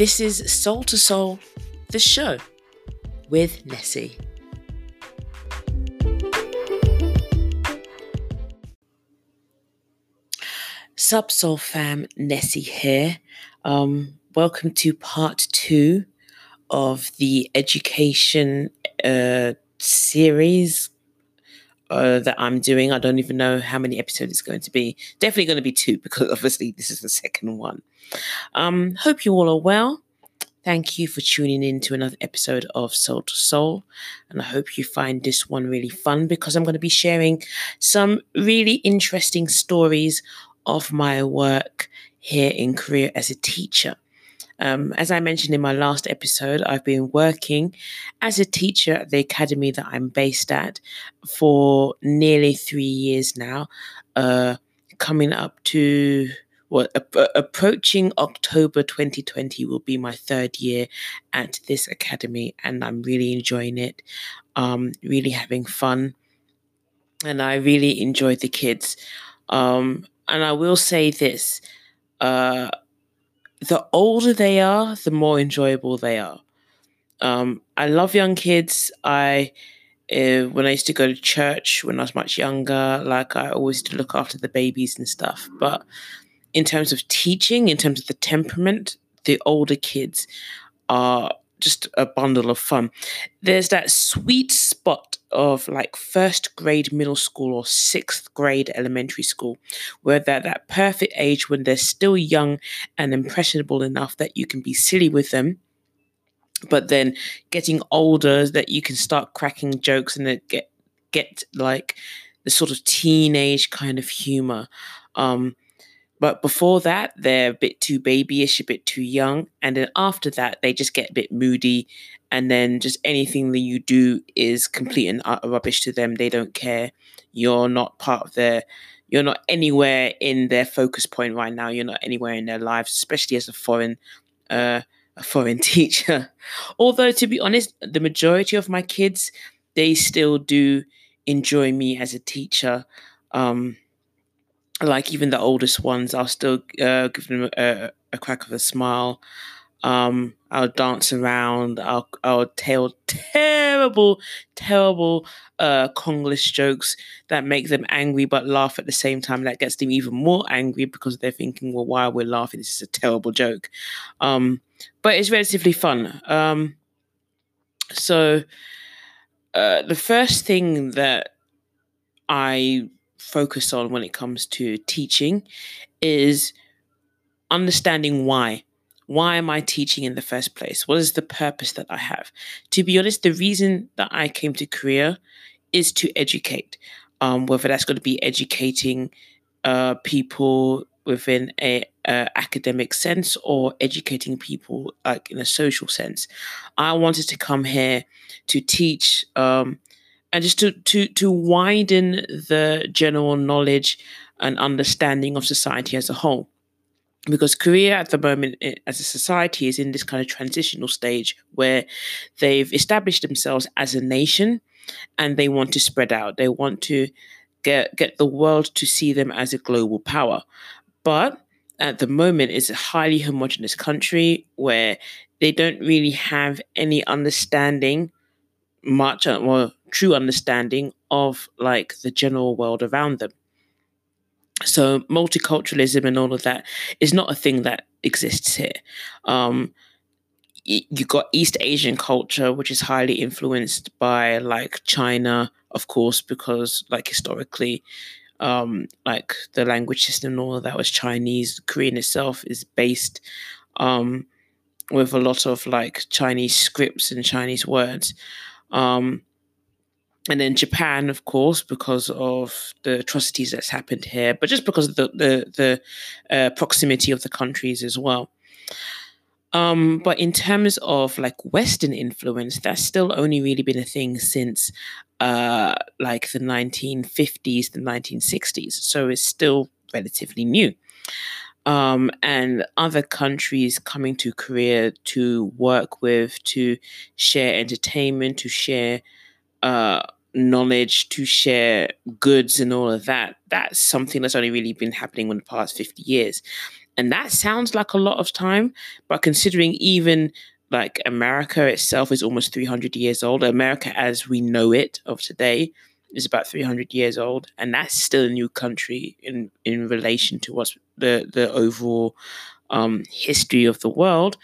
This is Soul to Soul, the show with Nessie. Sub Soul fam, Nessie here. Um, welcome to part two of the education uh, series uh, that I'm doing. I don't even know how many episodes it's going to be. Definitely going to be two because obviously this is the second one. Um, hope you all are well. Thank you for tuning in to another episode of Soul to Soul. And I hope you find this one really fun because I'm going to be sharing some really interesting stories of my work here in Korea as a teacher. Um, as I mentioned in my last episode, I've been working as a teacher at the academy that I'm based at for nearly three years now, uh, coming up to well, approaching October 2020 will be my third year at this academy, and I'm really enjoying it, um, really having fun, and I really enjoy the kids. Um, and I will say this uh, the older they are, the more enjoyable they are. Um, I love young kids. I uh, when I used to go to church when I was much younger, like I always used to look after the babies and stuff. But in terms of teaching, in terms of the temperament, the older kids are just a bundle of fun. There's that sweet spot of like first grade middle school or sixth grade elementary school, where they're that perfect age when they're still young and impressionable enough that you can be silly with them. But then getting older that you can start cracking jokes and get get like the sort of teenage kind of humor. Um, but before that, they're a bit too babyish, a bit too young. And then after that, they just get a bit moody. And then just anything that you do is complete and utter rubbish to them. They don't care. You're not part of their, you're not anywhere in their focus point right now. You're not anywhere in their lives, especially as a foreign, uh, a foreign teacher. Although, to be honest, the majority of my kids, they still do enjoy me as a teacher. Um, like even the oldest ones, I'll still uh, give them a, a, crack of a smile. Um, I'll dance around. I'll I'll tell terrible, terrible uh, Konglish jokes that make them angry but laugh at the same time. That gets them even more angry because they're thinking, "Well, why are we laughing? This is a terrible joke." Um, but it's relatively fun. Um, so uh, the first thing that I focus on when it comes to teaching is understanding why. Why am I teaching in the first place? What is the purpose that I have? To be honest, the reason that I came to Korea is to educate, um, whether that's going to be educating uh, people within a, a, academic sense or educating people like in a social sense. I wanted to come here to teach um, and just to to to widen the general knowledge and understanding of society as a whole. Because Korea at the moment eh, as a society is in this kind of transitional stage where they've established themselves as a nation and they want to spread out. They want to get get the world to see them as a global power. But at the moment it's a highly homogenous country where they don't really have any understanding much well true understanding of like the general world around them. So multiculturalism and all of that is not a thing that exists here. Um, you got East Asian culture, which is highly influenced by like China, of course, because like historically, um, like the language system and all of that was Chinese. Korean itself is based um, with a lot of like Chinese scripts and Chinese words. Um, and then Japan, of course, because of the atrocities that's happened here, but just because of the the, the uh, proximity of the countries as well. Um, but in terms of like Western influence, that's still only really been a thing since uh, like the 1950s, the 1960s. So it's still relatively new. Um, and other countries coming to Korea to work with, to share entertainment, to share uh, knowledge to share goods and all of that, that's something that's only really been happening in the past 50 years. And that sounds like a lot of time, but considering even like America itself is almost 300 years old, America as we know it of today is about 300 years old, and that's still a new country in in relation to what's the the overall um, history of the world.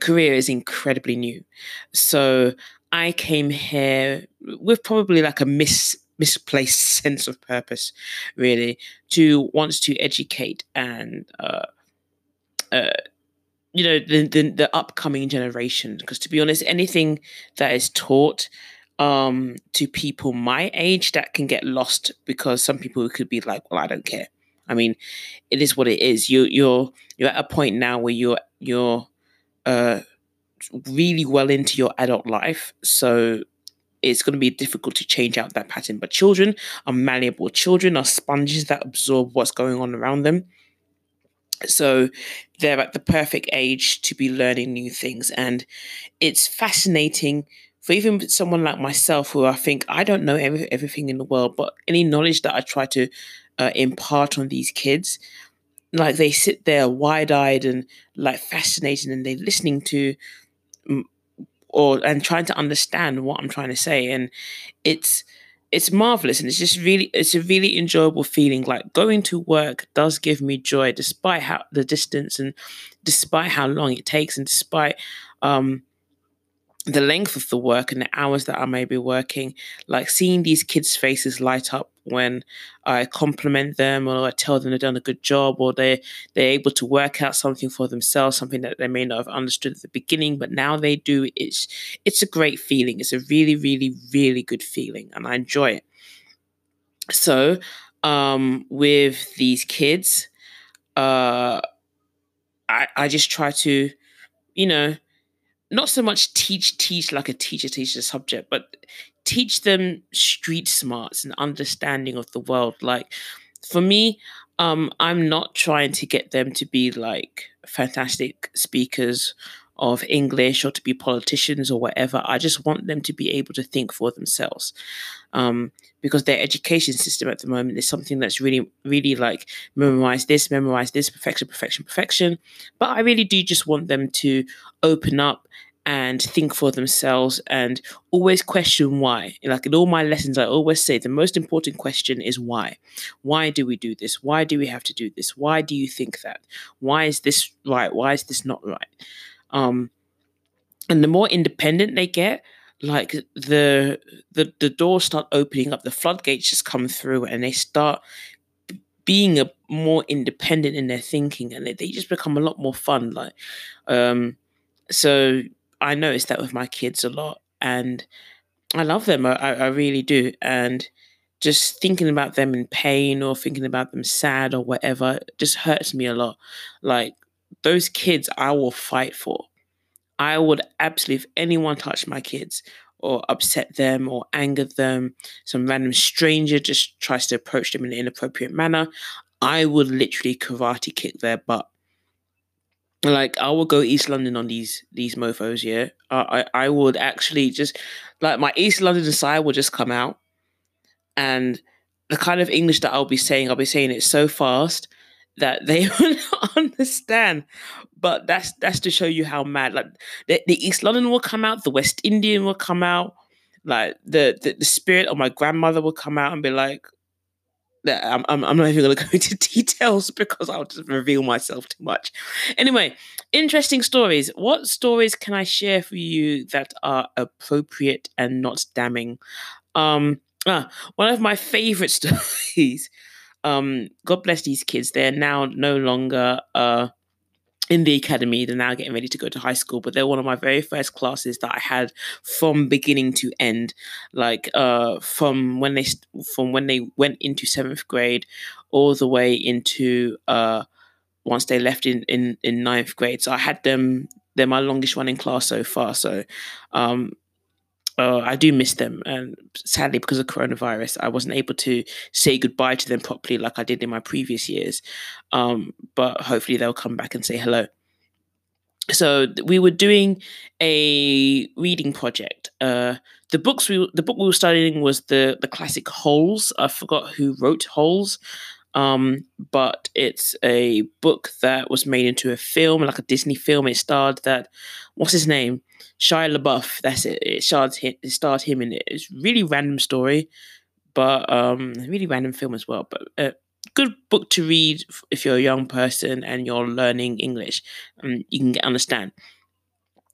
Korea is incredibly new, so I came here with probably like a mis misplaced sense of purpose, really, to want to educate and uh, uh, you know the, the, the upcoming generation. Because to be honest, anything that is taught um, to people my age that can get lost because some people could be like, well, I don't care. I mean, it is what it is. You you're you're at a point now where you're you're uh, really well into your adult life, so it's going to be difficult to change out that pattern. But children are malleable. Children are sponges that absorb what's going on around them. So they're at the perfect age to be learning new things, and it's fascinating for even someone like myself, who I think I don't know every, everything in the world, but any knowledge that I try to uh, impart on these kids, like they sit there wide eyed and like fascinated, and they're listening to or and trying to understand what I'm trying to say, and it's it's marvelous and it's just really it's a really enjoyable feeling. Like going to work does give me joy despite how the distance and despite how long it takes and despite um the length of the work and the hours that I may be working, like seeing these kids' faces light up when I compliment them or I tell them they've done a good job or they they're able to work out something for themselves, something that they may not have understood at the beginning, but now they do. It's it's a great feeling. It's a really, really, really good feeling, and I enjoy it. So, um, with these kids, uh, I I just try to, you know not so much teach teach like a teacher teaches a subject but teach them street smarts and understanding of the world like for me um i'm not trying to get them to be like fantastic speakers of English or to be politicians or whatever. I just want them to be able to think for themselves. Um, because their education system at the moment is something that's really, really like memorize this, memorize this, perfection, perfection, perfection. But I really do just want them to open up and think for themselves and always question why. Like in all my lessons, I always say the most important question is why. Why do we do this? Why do we have to do this? Why do you think that? Why is this right? Why is this not right? Um, and the more independent they get, like the the the doors start opening up, the floodgates just come through, and they start being a more independent in their thinking, and they, they just become a lot more fun. Like, um, so I notice that with my kids a lot, and I love them. I, I really do, and just thinking about them in pain or thinking about them sad or whatever just hurts me a lot. Like those kids I will fight for. I would absolutely, if anyone touched my kids or upset them or angered them, some random stranger just tries to approach them in an inappropriate manner, I would literally karate kick their butt. Like I would go East London on these these mofo's, yeah. I I, I would actually just like my East London side would just come out, and the kind of English that I'll be saying, I'll be saying it so fast that they will not understand. But that's that's to show you how mad. Like the, the East London will come out, the West Indian will come out, like the, the the spirit of my grandmother will come out and be like, I'm, I'm, I'm not even going to go into details because I'll just reveal myself too much. Anyway, interesting stories. What stories can I share for you that are appropriate and not damning? Um, ah, one of my favorite stories um, God bless these kids. They're now no longer uh, in the academy. They're now getting ready to go to high school, but they're one of my very first classes that I had from beginning to end. Like uh, from when they from when they went into seventh grade, all the way into uh, once they left in in in ninth grade. So I had them. They're my longest running class so far. So um, uh, I do miss them. And sadly, because of coronavirus, I wasn't able to say goodbye to them properly like I did in my previous years. Um, but hopefully, they'll come back and say hello. So we were doing a reading project. Uh, the books we the book we were studying was the the classic Holes. I forgot who wrote Holes. Um, but it's a book that was made into a film, like a Disney film. It starred that what's his name, Shia LaBeouf. That's it. It starred him. It starred him in it. It's really random story, but um, really random film as well. But a good book to read if you're a young person and you're learning English. and you can get understand.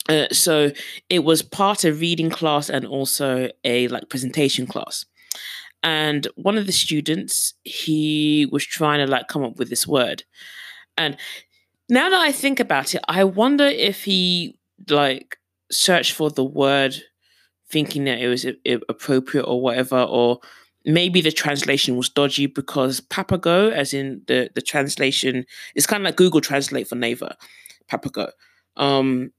Uh, so it was part of reading class and also a like presentation class and one of the students he was trying to like come up with this word and now that i think about it i wonder if he like searched for the word thinking that it was appropriate or whatever or maybe the translation was dodgy because papago as in the the translation is kind of like google translate for naver papago um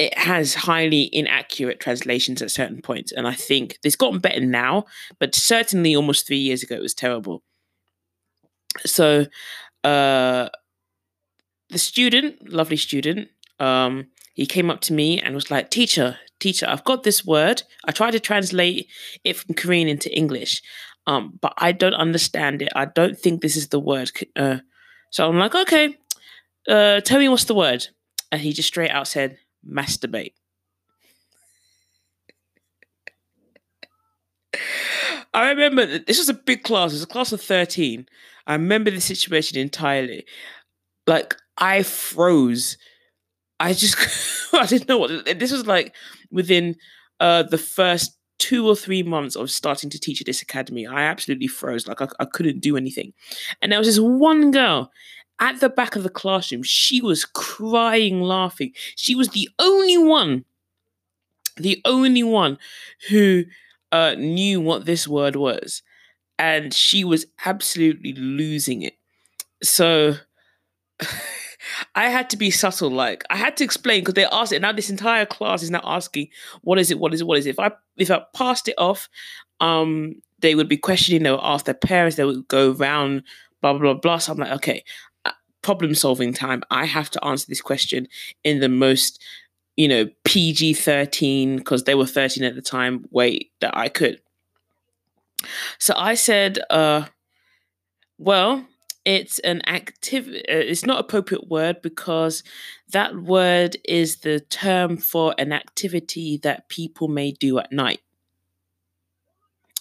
it has highly inaccurate translations at certain points. And I think it's gotten better now, but certainly almost three years ago, it was terrible. So, uh, the student, lovely student, um, he came up to me and was like, Teacher, teacher, I've got this word. I tried to translate it from Korean into English, um, but I don't understand it. I don't think this is the word. Uh, so I'm like, Okay, uh, tell me what's the word. And he just straight out said, masturbate. I remember this was a big class. It was a class of 13. I remember the situation entirely. Like, I froze. I just, I didn't know what. This was like within uh, the first two or three months of starting to teach at this academy. I absolutely froze. Like, I, I couldn't do anything. And there was this one girl, at the back of the classroom, she was crying, laughing. She was the only one, the only one who uh, knew what this word was. And she was absolutely losing it. So I had to be subtle. Like I had to explain because they asked it. Now this entire class is now asking, "What is it? What is it? What is it?" If I if I passed it off, um, they would be questioning. They would ask their parents. They would go around, blah blah blah. So I'm like, okay, problem solving time, I have to answer this question in the most, you know, PG 13, because they were 13 at the time, way that I could. So I said, uh, well, it's an active uh, it's not appropriate word because that word is the term for an activity that people may do at night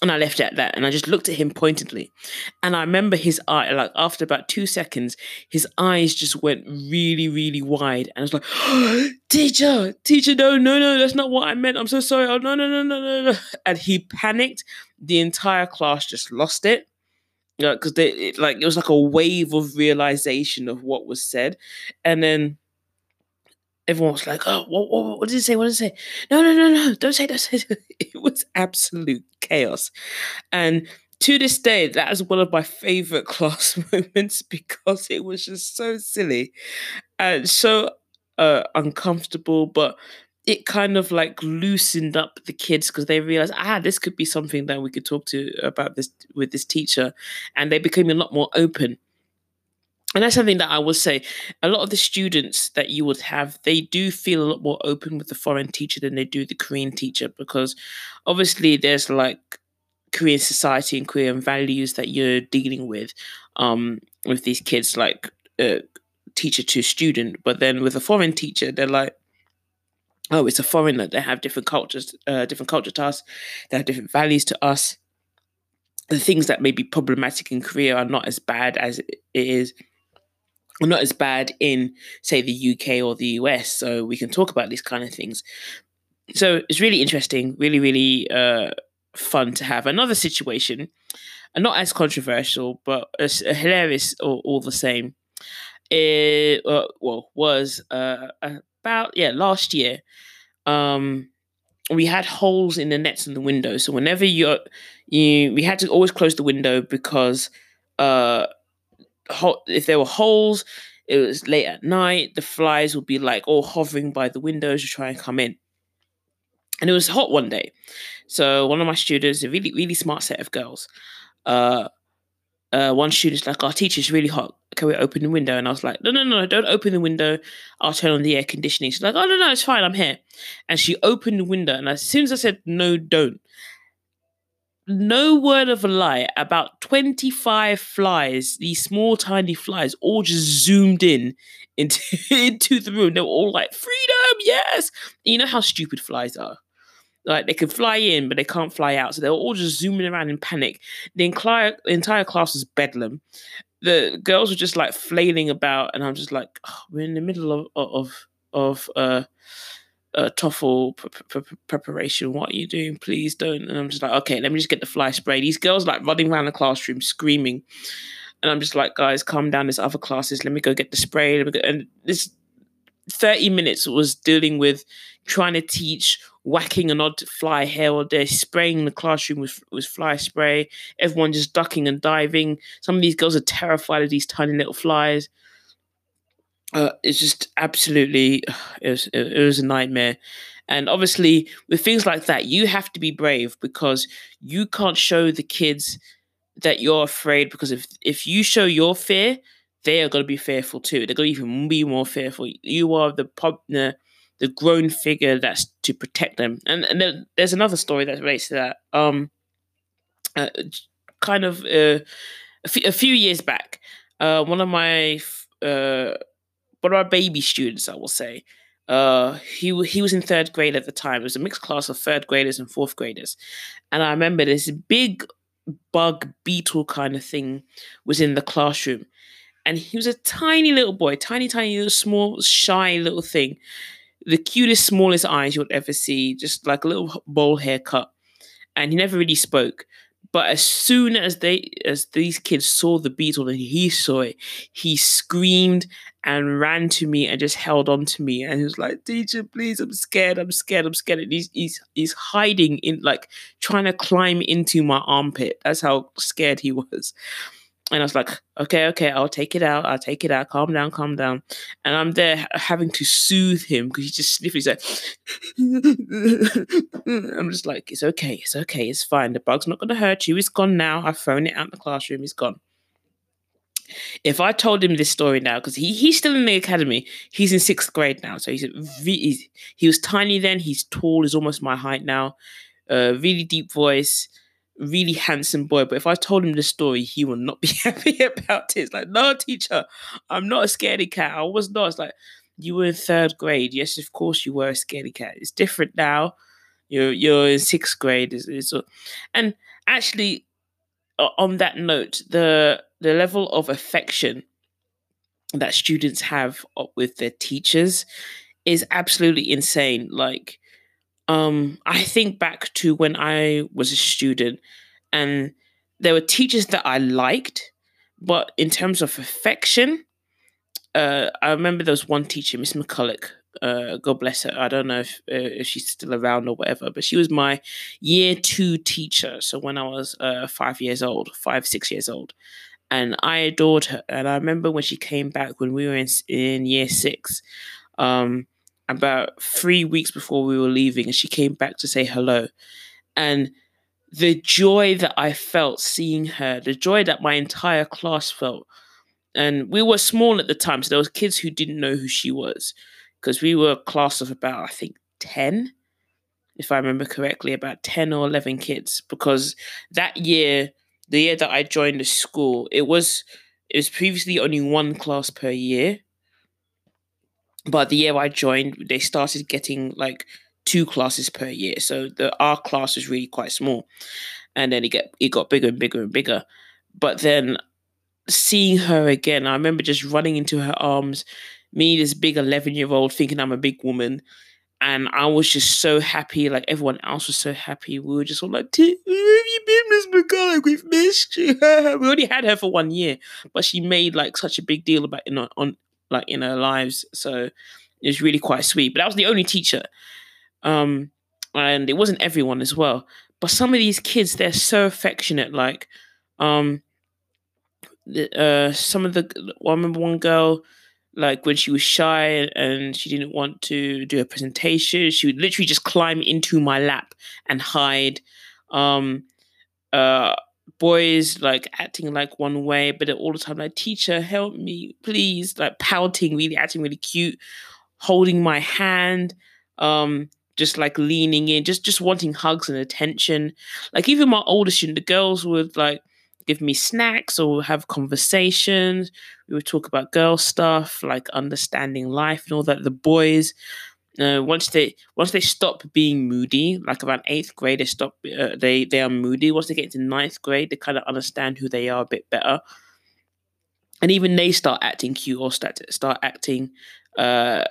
and I left it at that. And I just looked at him pointedly. And I remember his eye, like after about two seconds, his eyes just went really, really wide. And I was like, oh, teacher, teacher, no, no, no, that's not what I meant. I'm so sorry. Oh, no, no, no, no, no, no. And he panicked. The entire class just lost it. Because they it, like it was like a wave of realization of what was said. And then everyone was like, "Oh, what, what, what did it say? What did it say?" No, no, no, no! Don't say, don't say. It was absolute chaos, and to this day, that is one of my favorite class moments because it was just so silly and so uh, uncomfortable, but it kind of like loosened up the kids because they realized ah this could be something that we could talk to about this with this teacher and they became a lot more open and that's something that I would say. A lot of the students that you would have, they do feel a lot more open with the foreign teacher than they do the Korean teacher because obviously there's like Korean society and Korean values that you're dealing with um, with these kids, like uh, teacher to student. But then with a foreign teacher, they're like, oh, it's a foreigner. They have different cultures, uh, different culture to us. They have different values to us. The things that may be problematic in Korea are not as bad as it is or not as bad in, say, the UK or the US. So we can talk about these kind of things. So it's really interesting, really, really uh, fun to have another situation, and not as controversial, but as hilarious all, all the same. It uh, well was uh, about yeah last year. Um, we had holes in the nets in the window, so whenever you you we had to always close the window because uh if there were holes, it was late at night, the flies would be like all hovering by the windows to try and come in. And it was hot one day. So one of my students, a really, really smart set of girls, uh, uh, one student's like, our teacher's really hot. Can we open the window? And I was like, no, no, no, don't open the window. I'll turn on the air conditioning. She's like, oh, no, no, it's fine. I'm here. And she opened the window. And as soon as I said, no, don't, no word of a lie, about 25 flies, these small, tiny flies, all just zoomed in into, into the room. They were all like, freedom, yes. You know how stupid flies are. Like they can fly in, but they can't fly out. So they're all just zooming around in panic. The entire, the entire class was bedlam. The girls were just like flailing about, and I'm just like, oh, we're in the middle of of of uh uh, TOEFL pre- pre- preparation. What are you doing? Please don't. And I'm just like, okay, let me just get the fly spray. These girls like running around the classroom screaming. And I'm just like, guys, calm down. There's other classes. Let me go get the spray. And this 30 minutes was dealing with trying to teach whacking an odd fly here or there, spraying the classroom with, with fly spray, everyone just ducking and diving. Some of these girls are terrified of these tiny little flies. Uh, it's just absolutely it was, it was a nightmare. And obviously with things like that you have to be brave because you can't show the kids that you're afraid because if if you show your fear they are going to be fearful too. They're going to even be more fearful. You are the the, the grown figure that's to protect them and and there's another story that relates to that um uh, kind of uh, a, f- a few years back uh one of my uh one of our baby students, I will say. Uh, he he was in third grade at the time. It was a mixed class of third graders and fourth graders, and I remember this big bug beetle kind of thing was in the classroom, and he was a tiny little boy, tiny, tiny little small, shy little thing, the cutest, smallest eyes you would ever see, just like a little bowl haircut, and he never really spoke. But as soon as they as these kids saw the beetle and he saw it, he screamed and ran to me and just held on to me and he was like, Teacher, please, I'm scared, I'm scared, I'm scared. And he's he's he's hiding in like trying to climb into my armpit. That's how scared he was. And I was like, okay, okay, I'll take it out. I'll take it out. Calm down, calm down. And I'm there having to soothe him because he's just sniffing. He's like, I'm just like, it's okay, it's okay, it's fine. The bug's not going to hurt you. It's gone now. I've thrown it out in the classroom. It's gone. If I told him this story now, because he, he's still in the academy, he's in sixth grade now. So he's, he's he was tiny then. He's tall. He's almost my height now. Uh, really deep voice really handsome boy. But if I told him the story, he will not be happy about it. It's like, no, teacher, I'm not a scaredy cat. I was not. It's like, you were in third grade. Yes, of course you were a scaredy cat. It's different now. You're you're in sixth grade. It's, it's, and actually, on that note, the the level of affection that students have uh, with their teachers is absolutely insane. Like um, I think back to when I was a student, and there were teachers that I liked, but in terms of affection, uh, I remember there was one teacher, Miss McCulloch. Uh, God bless her. I don't know if uh, if she's still around or whatever, but she was my year two teacher. So when I was uh, five years old, five six years old, and I adored her. And I remember when she came back when we were in in year six. Um, about three weeks before we were leaving, and she came back to say hello. And the joy that I felt seeing her, the joy that my entire class felt. And we were small at the time, so there was kids who didn't know who she was. Because we were a class of about, I think, 10, if I remember correctly, about 10 or 11 kids. Because that year, the year that I joined the school, it was it was previously only one class per year but the year I joined, they started getting like two classes per year. So the our class was really quite small, and then it get it got bigger and bigger and bigger. But then seeing her again, I remember just running into her arms, me this big eleven year old thinking I'm a big woman. And I was just so happy, like everyone else was so happy. We were just all like, "Where have you been, Miss McCulloch? We've missed you." we only had her for one year, but she made like such a big deal about you know on like in our lives. So it was really quite sweet. But that was the only teacher. Um, and it wasn't everyone as well. But some of these kids, they're so affectionate. Like, um, uh, some of the, well, I remember one girl, like when she was shy and she didn't want to do a presentation, she would literally just climb into my lap and hide. Um, uh, boys like acting like one way, but all the time like, teacher, help me, please, like pouting, really acting really cute, holding my hand, um, just like leaning in, just just wanting hugs and attention. Like even my older student, the girls would like give me snacks or have conversations. We would talk about girl stuff, like understanding life and all that. The boys, uh, once they once they stop being moody, like around eighth grade, they stop. Uh, they they are moody. Once they get into ninth grade, they kind of understand who they are a bit better, and even they start acting cute or start start acting uh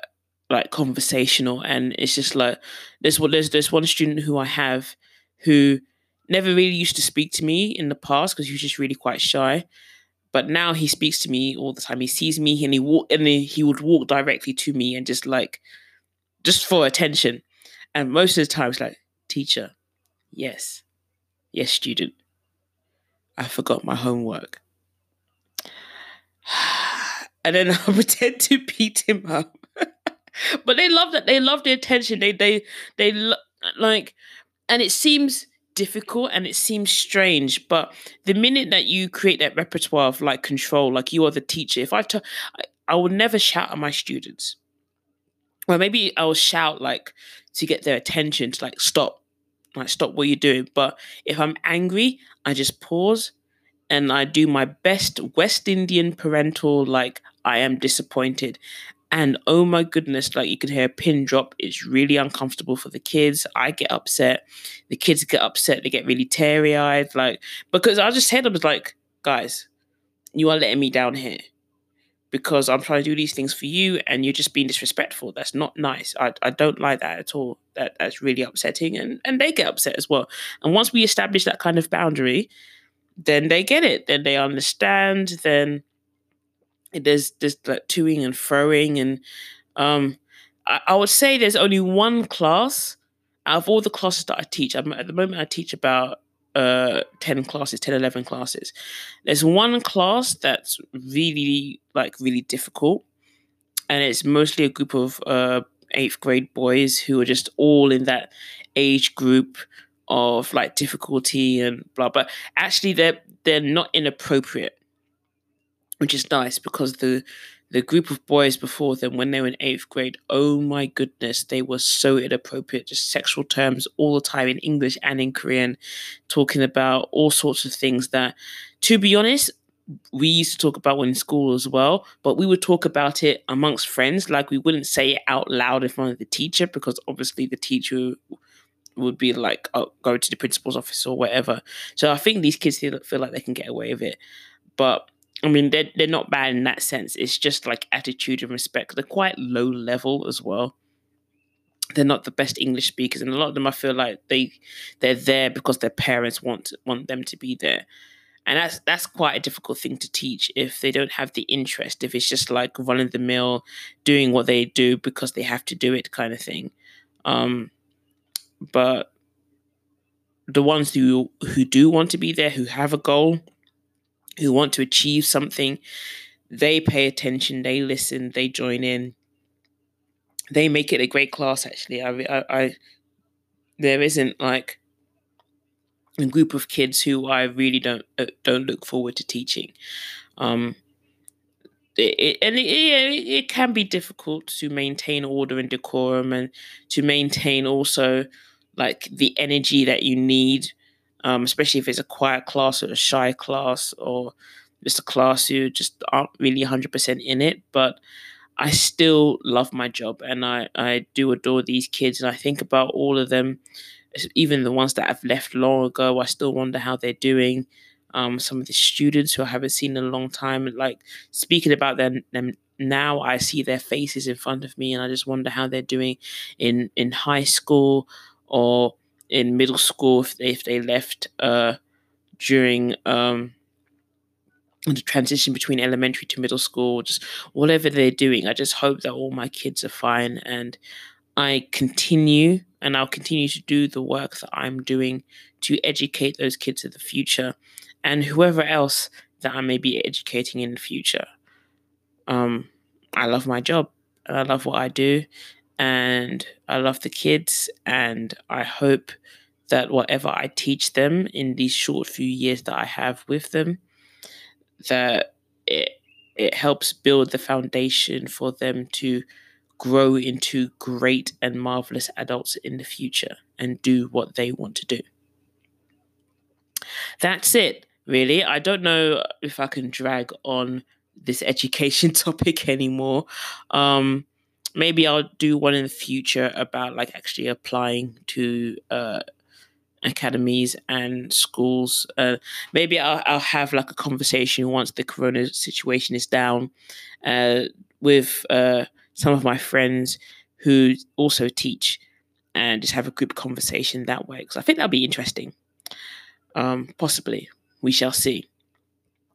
like conversational. And it's just like there's what there's there's one student who I have who never really used to speak to me in the past because he was just really quite shy. But now he speaks to me all the time. He sees me and he walk and he, he would walk directly to me and just like just for attention. And most of the time it's like, teacher, yes. Yes, student. I forgot my homework. And then I pretend to beat him up. but they love that. They love the attention. They they they lo- like and it seems difficult and it seems strange but the minute that you create that repertoire of like control like you are the teacher if i t- I, I will never shout at my students well maybe i will shout like to get their attention to like stop like stop what you're doing but if i'm angry i just pause and i do my best west indian parental like i am disappointed and oh my goodness, like you can hear a pin drop. It's really uncomfortable for the kids. I get upset. The kids get upset. They get really teary eyed. Like, because I just said, I was like, guys, you are letting me down here because I'm trying to do these things for you and you're just being disrespectful. That's not nice. I, I don't like that at all. That that's really upsetting and, and they get upset as well. And once we establish that kind of boundary, then they get it. Then they understand. Then there's there's like toing and throwing and um I, I, would say there's only one class out of all the classes that I teach. I'm, at the moment I teach about uh 10 classes 10 11 classes. There's one class that's really like really difficult and it's mostly a group of uh eighth grade boys who are just all in that age group of like difficulty and blah but actually they're they're not inappropriate which is nice because the the group of boys before them when they were in eighth grade oh my goodness they were so inappropriate just sexual terms all the time in english and in korean talking about all sorts of things that to be honest we used to talk about when in school as well but we would talk about it amongst friends like we wouldn't say it out loud in front of the teacher because obviously the teacher would be like oh, go to the principal's office or whatever. So i think these kids feel, feel like they can get away with it. But I mean, they're they're not bad in that sense. It's just like attitude and respect. They're quite low level as well. They're not the best English speakers, and a lot of them I feel like they they're there because their parents want want them to be there, and that's that's quite a difficult thing to teach if they don't have the interest. If it's just like running the mill, doing what they do because they have to do it, kind of thing. Um, but the ones who who do want to be there, who have a goal, who want to achieve something, they pay attention, they listen, they join in. They make it a great class. Actually, I, I, I there isn't like a group of kids who I really don't uh, don't look forward to teaching. Um, it, and it, it, it can be difficult to maintain order and decorum and to maintain also like the energy that you need um, especially if it's a quiet class or a shy class or just a class who just aren't really 100% in it. But I still love my job and I, I do adore these kids and I think about all of them, even the ones that have left long ago. I still wonder how they're doing. Um, some of the students who I haven't seen in a long time, like speaking about them, them now, I see their faces in front of me and I just wonder how they're doing in, in high school or in middle school if they, if they left uh, during um, the transition between elementary to middle school, just whatever they're doing. I just hope that all my kids are fine and I continue and I'll continue to do the work that I'm doing to educate those kids of the future and whoever else that I may be educating in the future. Um, I love my job and I love what I do and I love the kids, and I hope that whatever I teach them in these short few years that I have with them, that it it helps build the foundation for them to grow into great and marvelous adults in the future and do what they want to do. That's it, really. I don't know if I can drag on this education topic anymore. Um, maybe I'll do one in the future about like actually applying to uh, academies and schools. Uh, maybe I'll, I'll have like a conversation once the corona situation is down uh, with uh, some of my friends who also teach and just have a group conversation that way because I think that'll be interesting. Um, possibly, we shall see.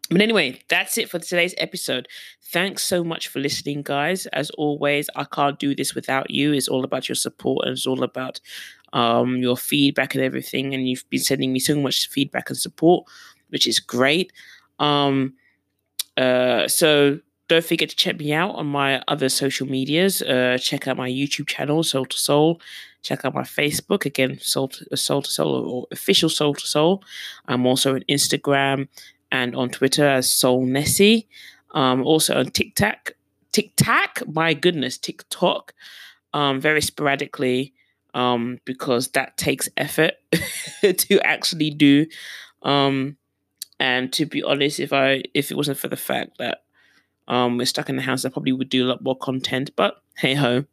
But anyway, that's it for today's episode. Thanks so much for listening, guys. As always, I can't do this without you. It's all about your support and it's all about um, your feedback and everything. And you've been sending me so much feedback and support, which is great. Um, uh, so don't forget to check me out on my other social medias. Uh, check out my YouTube channel, Soul to Soul. Check out my Facebook, again, Soul to Soul, to Soul or official Soul to Soul. I'm also on Instagram and on Twitter as Soul Nessie. Um, also on TikTok. TikTok, my goodness, TikTok. Um, very sporadically, um, because that takes effort to actually do. Um, and to be honest, if I if it wasn't for the fact that um, we're stuck in the house, I probably would do a lot more content. But hey ho.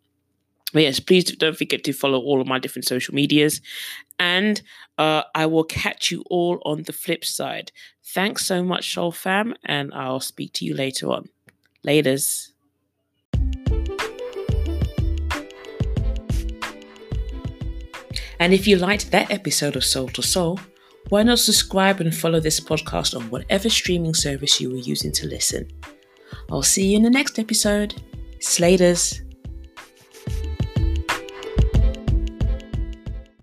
But yes, please don't forget to follow all of my different social medias. And uh, I will catch you all on the flip side. Thanks so much, Soul Fam, and I'll speak to you later on. Laters. And if you liked that episode of Soul to Soul, why not subscribe and follow this podcast on whatever streaming service you were using to listen? I'll see you in the next episode. Slaters.